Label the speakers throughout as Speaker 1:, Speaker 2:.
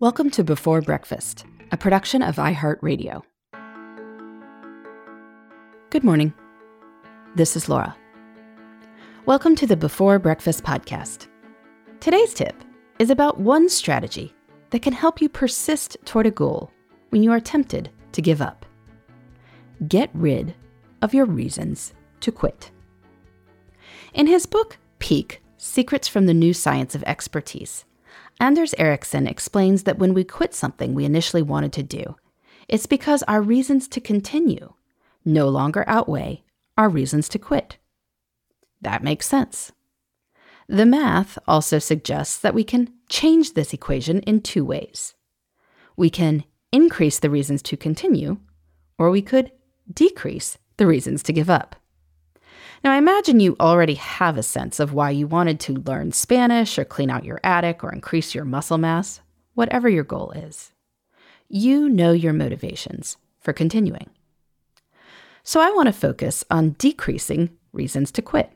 Speaker 1: Welcome to Before Breakfast, a production of iHeartRadio. Good morning. This is Laura. Welcome to the Before Breakfast podcast. Today's tip is about one strategy that can help you persist toward a goal when you are tempted to give up. Get rid of your reasons to quit. In his book, Peak Secrets from the New Science of Expertise, Anders Ericsson explains that when we quit something we initially wanted to do, it's because our reasons to continue no longer outweigh our reasons to quit. That makes sense. The math also suggests that we can change this equation in two ways. We can increase the reasons to continue, or we could decrease the reasons to give up. Now, I imagine you already have a sense of why you wanted to learn Spanish or clean out your attic or increase your muscle mass, whatever your goal is. You know your motivations for continuing. So, I want to focus on decreasing reasons to quit.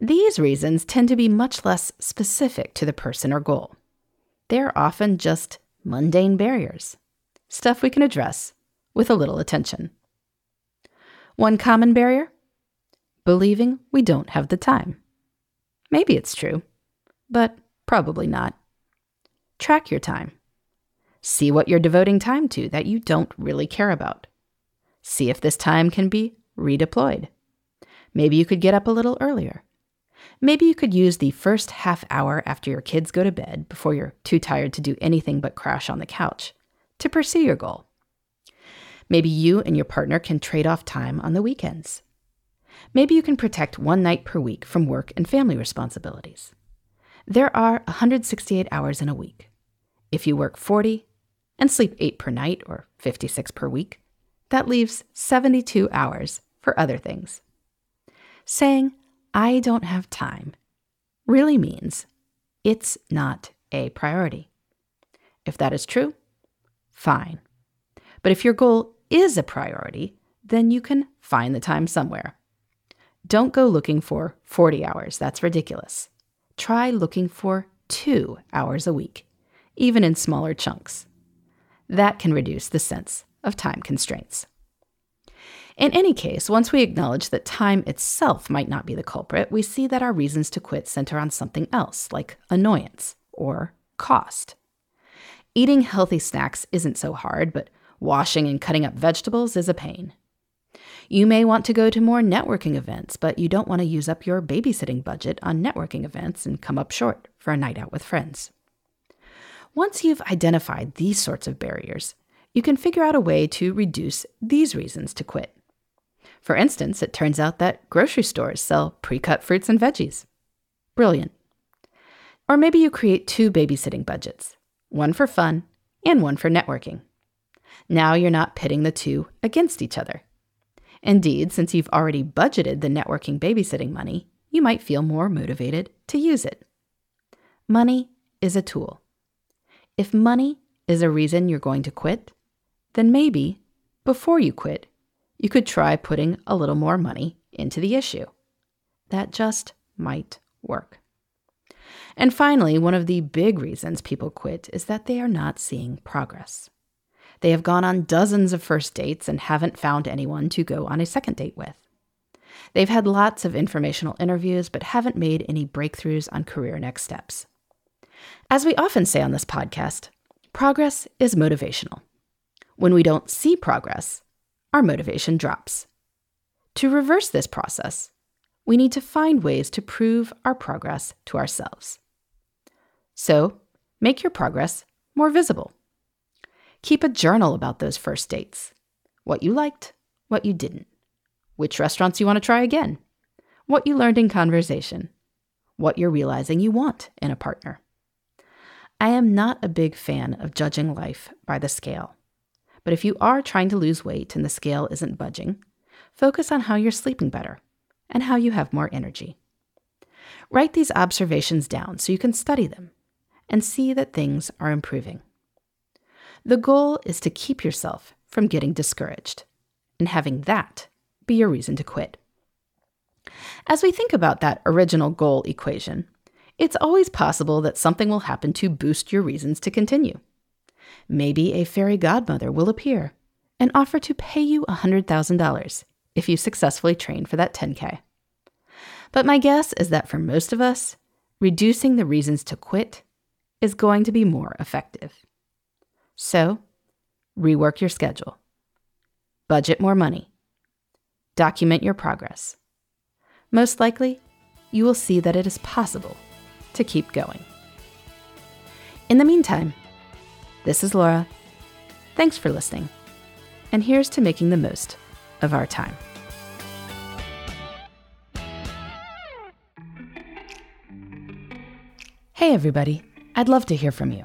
Speaker 1: These reasons tend to be much less specific to the person or goal. They're often just mundane barriers, stuff we can address with a little attention. One common barrier believing we don't have the time. Maybe it's true, but probably not. Track your time. See what you're devoting time to that you don't really care about. See if this time can be redeployed. Maybe you could get up a little earlier. Maybe you could use the first half hour after your kids go to bed before you're too tired to do anything but crash on the couch to pursue your goal. Maybe you and your partner can trade off time on the weekends. Maybe you can protect one night per week from work and family responsibilities. There are 168 hours in a week. If you work 40 and sleep 8 per night or 56 per week, that leaves 72 hours for other things. Saying, I don't have time, really means it's not a priority. If that is true, fine. But if your goal is a priority, then you can find the time somewhere. Don't go looking for 40 hours. That's ridiculous. Try looking for two hours a week, even in smaller chunks. That can reduce the sense of time constraints. In any case, once we acknowledge that time itself might not be the culprit, we see that our reasons to quit center on something else, like annoyance or cost. Eating healthy snacks isn't so hard, but washing and cutting up vegetables is a pain. You may want to go to more networking events, but you don't want to use up your babysitting budget on networking events and come up short for a night out with friends. Once you've identified these sorts of barriers, you can figure out a way to reduce these reasons to quit. For instance, it turns out that grocery stores sell pre cut fruits and veggies. Brilliant. Or maybe you create two babysitting budgets one for fun and one for networking. Now you're not pitting the two against each other. Indeed, since you've already budgeted the networking babysitting money, you might feel more motivated to use it. Money is a tool. If money is a reason you're going to quit, then maybe before you quit, you could try putting a little more money into the issue. That just might work. And finally, one of the big reasons people quit is that they are not seeing progress. They have gone on dozens of first dates and haven't found anyone to go on a second date with. They've had lots of informational interviews but haven't made any breakthroughs on career next steps. As we often say on this podcast, progress is motivational. When we don't see progress, our motivation drops. To reverse this process, we need to find ways to prove our progress to ourselves. So, make your progress more visible. Keep a journal about those first dates what you liked, what you didn't, which restaurants you want to try again, what you learned in conversation, what you're realizing you want in a partner. I am not a big fan of judging life by the scale, but if you are trying to lose weight and the scale isn't budging, focus on how you're sleeping better and how you have more energy. Write these observations down so you can study them and see that things are improving. The goal is to keep yourself from getting discouraged and having that be your reason to quit. As we think about that original goal equation, it's always possible that something will happen to boost your reasons to continue. Maybe a fairy godmother will appear and offer to pay you $100,000 if you successfully train for that 10K. But my guess is that for most of us, reducing the reasons to quit is going to be more effective. So, rework your schedule, budget more money, document your progress. Most likely, you will see that it is possible to keep going. In the meantime, this is Laura. Thanks for listening. And here's to making the most of our time. Hey, everybody. I'd love to hear from you.